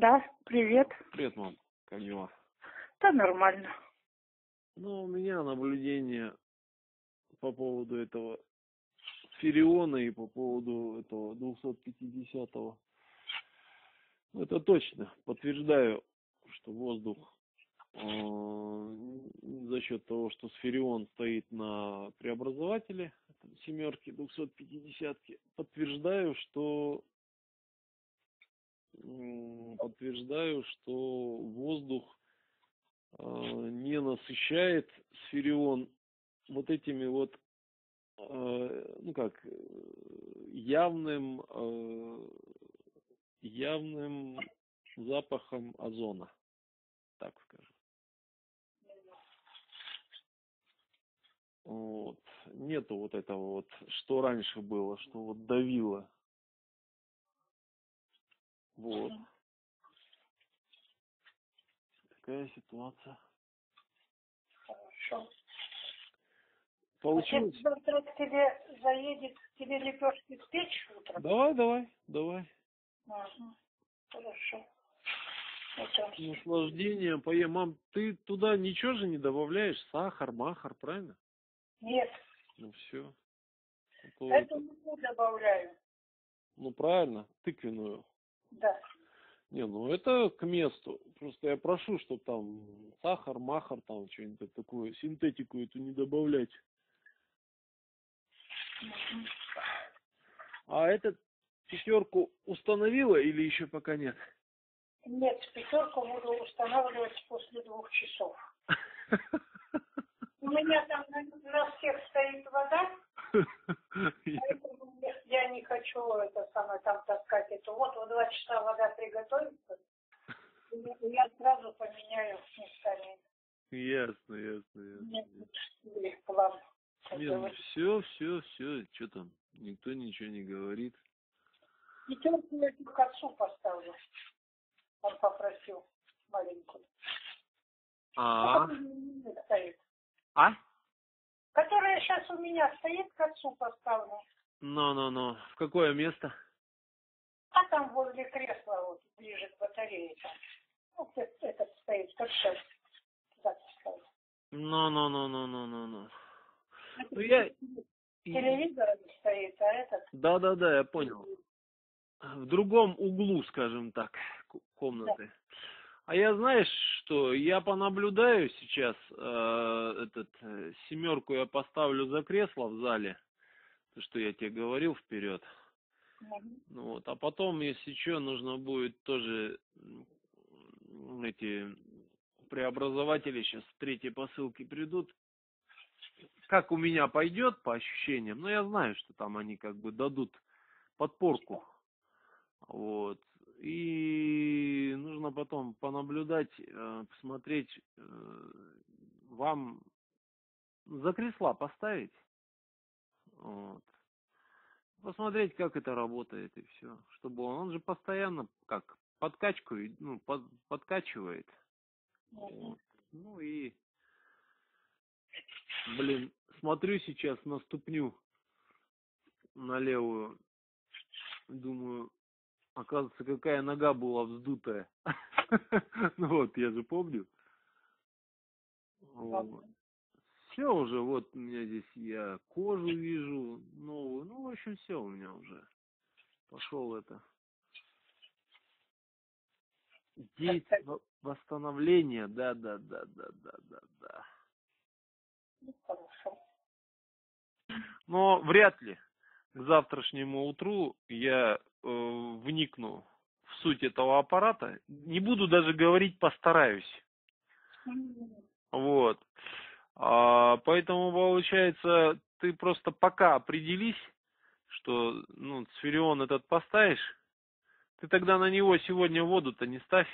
Да, привет. Привет, мам. Как дела? Да нормально. Ну, у меня наблюдение по поводу этого Фериона и по поводу этого 250-го. Это точно. Подтверждаю, что воздух э, за счет того, что сферион стоит на преобразователе семерки 250-ки, подтверждаю, что подтверждаю, что воздух э, не насыщает сферион вот этими вот э, ну как явным э, явным запахом озона так скажем. Вот. Нету вот этого вот что раньше было что вот давило вот. Такая ситуация. Хорошо. Получилось? Отец завтра к тебе заедет, тебе лепешки спечь утром? Давай, давай, давай. Ага. Хорошо. Это... Наслаждение поем. Мам, ты туда ничего же не добавляешь? Сахар, махар, правильно? Нет. Ну все. Это муку добавляю. Ну правильно, тыквенную. Да. Не, ну это к месту. Просто я прошу, чтобы там сахар, махар, там что-нибудь такое, синтетику эту не добавлять. А этот пятерку установила или еще пока нет? Нет, пятерку буду устанавливать после двух часов. У меня там на, на всех стоит вода, поэтому я не хочу это самое там таскать эту. Вот в два часа вода приготовится, и я сразу поменяю местами. Ясно, ясно, ясно. Нет, план. Нет, все, все, все, что там, никто ничего не говорит. Пятерку я к отцу поставлю. Он попросил маленькую. А, -а, -а. А? Которая сейчас у меня стоит, к отцу поставлю. Ну-ну-ну. В какое место? А там возле кресла, вот, ближе к батарее. Там. Вот этот стоит, как сейчас. Ну-ну-ну-ну-ну-ну-ну. Ну, я... Телевизор стоит, а этот... Да-да-да, я понял. В другом углу, скажем так, комнаты. Да. А я знаешь что, я понаблюдаю сейчас, э, этот, э, семерку я поставлю за кресло в зале, что я тебе говорил вперед. Mm-hmm. Ну, вот, а потом, если что, нужно будет тоже эти преобразователи сейчас в третьей посылке придут. Как у меня пойдет по ощущениям, но ну, я знаю, что там они как бы дадут подпорку. Вот. И нужно потом понаблюдать, э, посмотреть, э, вам за кресла поставить. Вот. Посмотреть, как это работает и все. Чтобы он, он же постоянно как подкачку, ну, под, подкачивает. Вот. Ну и, блин, смотрю сейчас на ступню, на левую, думаю, Оказывается, какая нога была вздутая. Ну вот, я же помню. Все уже, вот у меня здесь я кожу вижу новую. Ну, в общем, все у меня уже. Пошел это. Действие восстановления, да, да, да, да, да, да, да. Ну, хорошо. Но вряд ли к завтрашнему утру я э, вникну в суть этого аппарата. Не буду даже говорить постараюсь. Вот. А, поэтому получается, ты просто пока определись, что ну, сферион этот поставишь, ты тогда на него сегодня воду-то не ставь.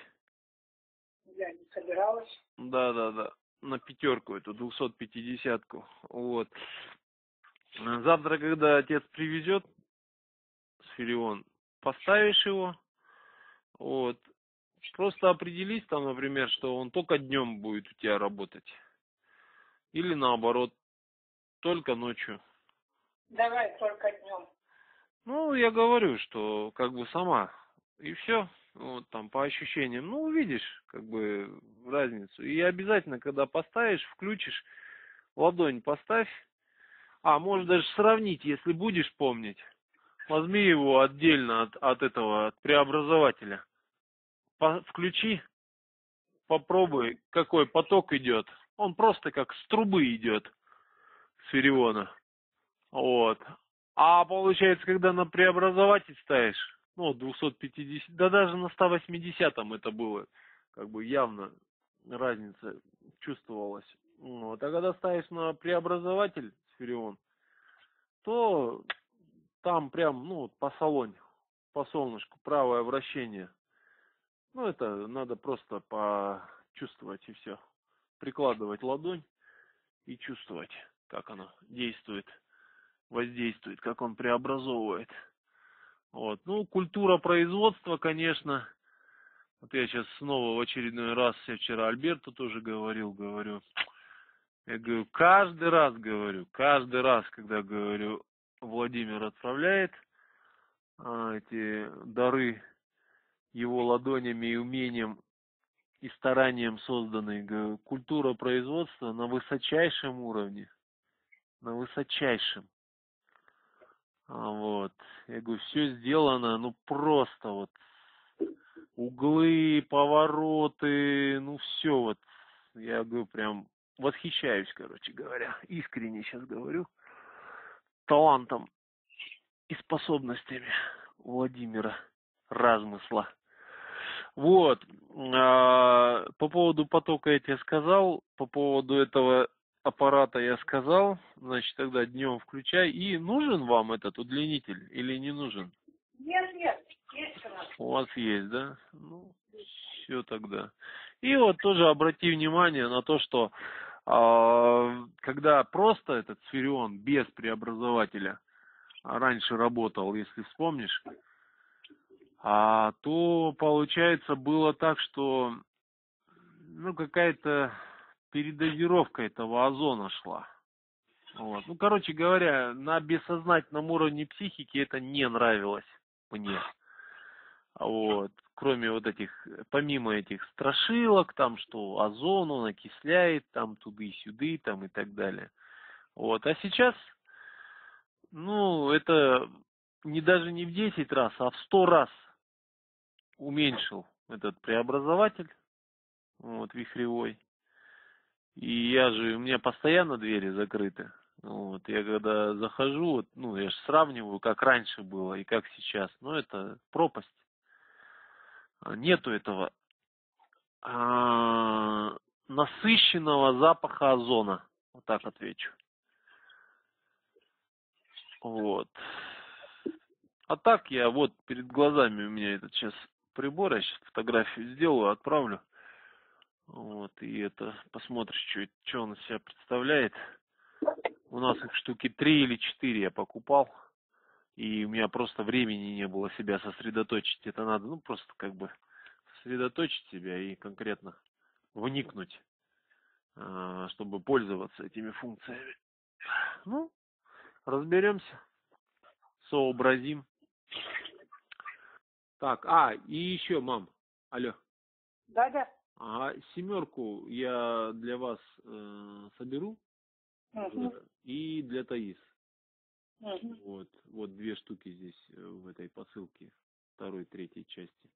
Я не собиралась. Да, да, да. На пятерку эту, 250-ку. Вот. Завтра, когда отец привезет сферион, поставишь его, вот, просто определись там, например, что он только днем будет у тебя работать. Или наоборот, только ночью. Давай только днем. Ну, я говорю, что как бы сама. И все. вот там по ощущениям, ну, увидишь, как бы, разницу. И обязательно, когда поставишь, включишь, ладонь поставь, а, можешь даже сравнить, если будешь помнить. Возьми его отдельно от, от этого, от преобразователя. По, включи, попробуй, какой поток идет. Он просто как с трубы идет, с фериона. Вот. А получается, когда на преобразователь ставишь, ну, 250, да даже на 180 это было, как бы явно разница чувствовалась. Вот. А когда ставишь на преобразователь сферион, то там прям, ну, по салоне, по солнышку, правое вращение. Ну, это надо просто почувствовать и все. Прикладывать ладонь и чувствовать, как оно действует, воздействует, как он преобразовывает. Вот. Ну, культура производства, конечно. Вот я сейчас снова в очередной раз, я вчера Альберту тоже говорил, говорю. Я говорю, каждый раз говорю, каждый раз, когда говорю, Владимир отправляет а, эти дары его ладонями и умением и старанием созданной культура производства на высочайшем уровне. На высочайшем. А, вот. Я говорю, все сделано, ну просто вот углы, повороты, ну все вот. Я говорю, прям восхищаюсь, короче говоря. Искренне сейчас говорю. Талантом и способностями Владимира Размысла. Вот. А, по поводу потока я тебе сказал. По поводу этого аппарата я сказал, значит, тогда днем включай. И нужен вам этот удлинитель или не нужен? Нет, нет, есть у нас. У вас есть, да? Ну, все тогда. И вот тоже обрати внимание на то, что э, когда просто этот сферион без преобразователя раньше работал, если вспомнишь, а, то получается было так, что ну какая-то передозировка этого озона шла. Вот. Ну, короче говоря, на бессознательном уровне психики это не нравилось мне. Вот. Кроме вот этих, помимо этих страшилок, там, что озон он окисляет, там, туды-сюды, там, и так далее. Вот. А сейчас, ну, это не даже не в 10 раз, а в 100 раз уменьшил этот преобразователь, вот, вихревой. И я же, у меня постоянно двери закрыты. Вот, я когда захожу, вот, ну, я же сравниваю, как раньше было и как сейчас. Ну, это пропасть. А, нету этого а, насыщенного запаха озона. Вот так отвечу. Вот. А так я вот перед глазами у меня этот сейчас прибор, я сейчас фотографию сделаю, отправлю. Вот, и это, посмотришь, что, что он из себя представляет. У нас их штуки три или четыре я покупал. И у меня просто времени не было себя сосредоточить. Это надо, ну, просто как бы сосредоточить себя и конкретно вникнуть, а, чтобы пользоваться этими функциями. Ну, разберемся, сообразим. Так, а, и еще, мам, алло. Да, да. А семерку я для вас э, соберу Угу. и для Таис. Угу. Вот, вот две штуки здесь э, в этой посылке второй, третьей части.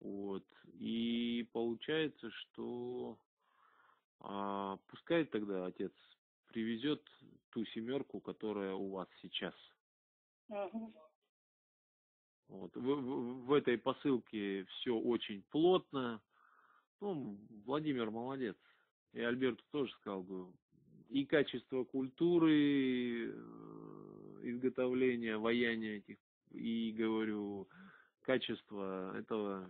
Вот. И получается, что а, пускай тогда отец привезет ту семерку, которая у вас сейчас. Угу. Вот. В, в, в этой посылке все очень плотно. Ну, Владимир молодец. И Альберту тоже сказал бы. И качество культуры, э, изготовления, ваяния этих, и, говорю, качество этого,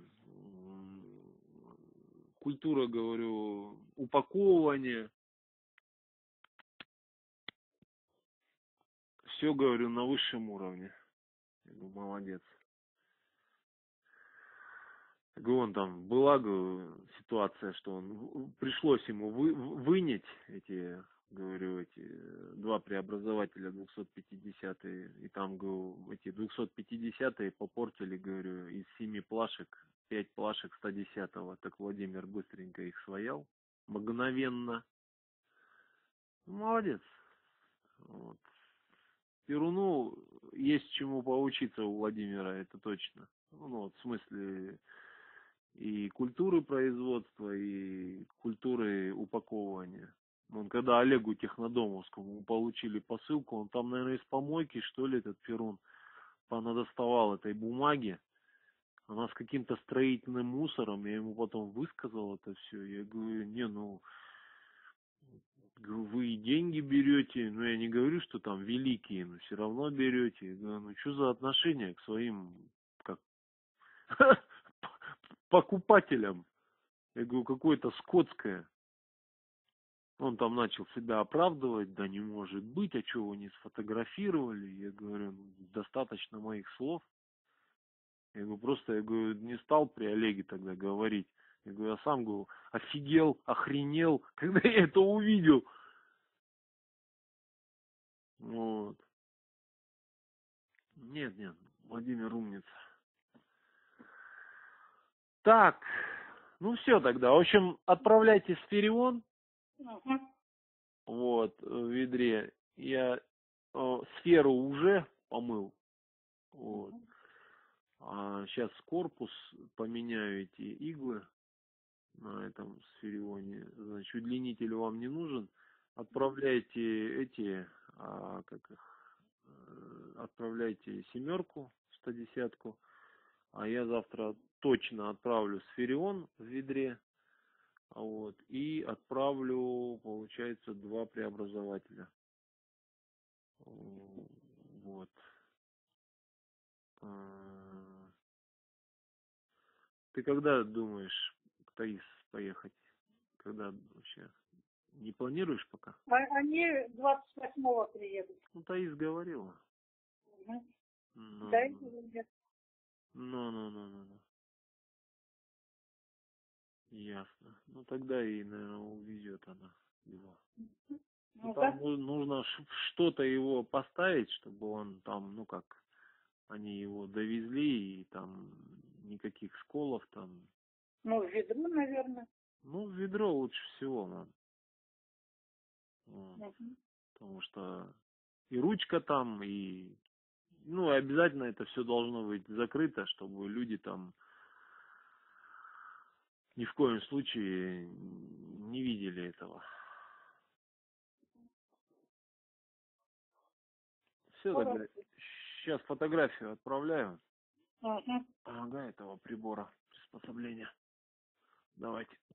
культура, говорю, упаковывания. Все, говорю, на высшем уровне. Я говорю, молодец. Он там была ситуация, что он пришлось ему вы, вынять эти говорю, эти два преобразователя 250 и там, говорю, эти 250 попортили, говорю, из семи плашек, пять плашек 110 -го. Так Владимир быстренько их своял, мгновенно. Молодец. Вот. Перуну есть чему поучиться у Владимира, это точно. Ну, вот, в смысле, и культуры производства, и культуры упаковывания. Он когда Олегу Технодомовскому получили посылку, он там, наверное, из помойки, что ли, этот Перун, понадоставал этой бумаги. Она с каким-то строительным мусором, я ему потом высказал это все. Я говорю, не, ну, вы и деньги берете, ну я не говорю, что там великие, но все равно берете. Я говорю, ну что за отношение к своим как покупателям? Я говорю, какое-то скотское. Он там начал себя оправдывать, да не может быть, а чего вы не сфотографировали? Я говорю, ну, достаточно моих слов. Я говорю, просто, я говорю, не стал при Олеге тогда говорить. Я говорю, я сам говорю, офигел, охренел, когда я это увидел. Вот. Нет, нет, Владимир умница. Так, ну все тогда. В общем, отправляйте Сферион. Угу. Вот, в ведре. Я э, сферу уже помыл. Вот. А сейчас корпус поменяю эти иглы на этом сферионе. Значит, удлинитель вам не нужен. Отправляйте эти, а, как их, э, отправляйте семерку, 110-ку. А я завтра точно отправлю сферион в ведре. Вот, и отправлю, получается, два преобразователя. Вот. А, ты когда думаешь к Таис поехать? Когда вообще? Не планируешь пока? А Они 28-го приедут. Ну, Таис говорила. Угу. Ну, Да, или нет? ну, ну, ну, ну. Ясно. Ну, тогда и, наверное, увезет она его. Ну, Ну, да. там ну- нужно что-то его поставить, чтобы он там, ну как, они его довезли, и там никаких сколов там. Ну, в ведро, наверное. Ну, в ведро лучше всего надо. Вот. Потому что и ручка там, и ну, и обязательно это все должно быть закрыто, чтобы люди там ни в коем случае не видели этого. Все, тогда Хорошо. сейчас фотографию отправляю. Ага, этого прибора приспособления. Давайте.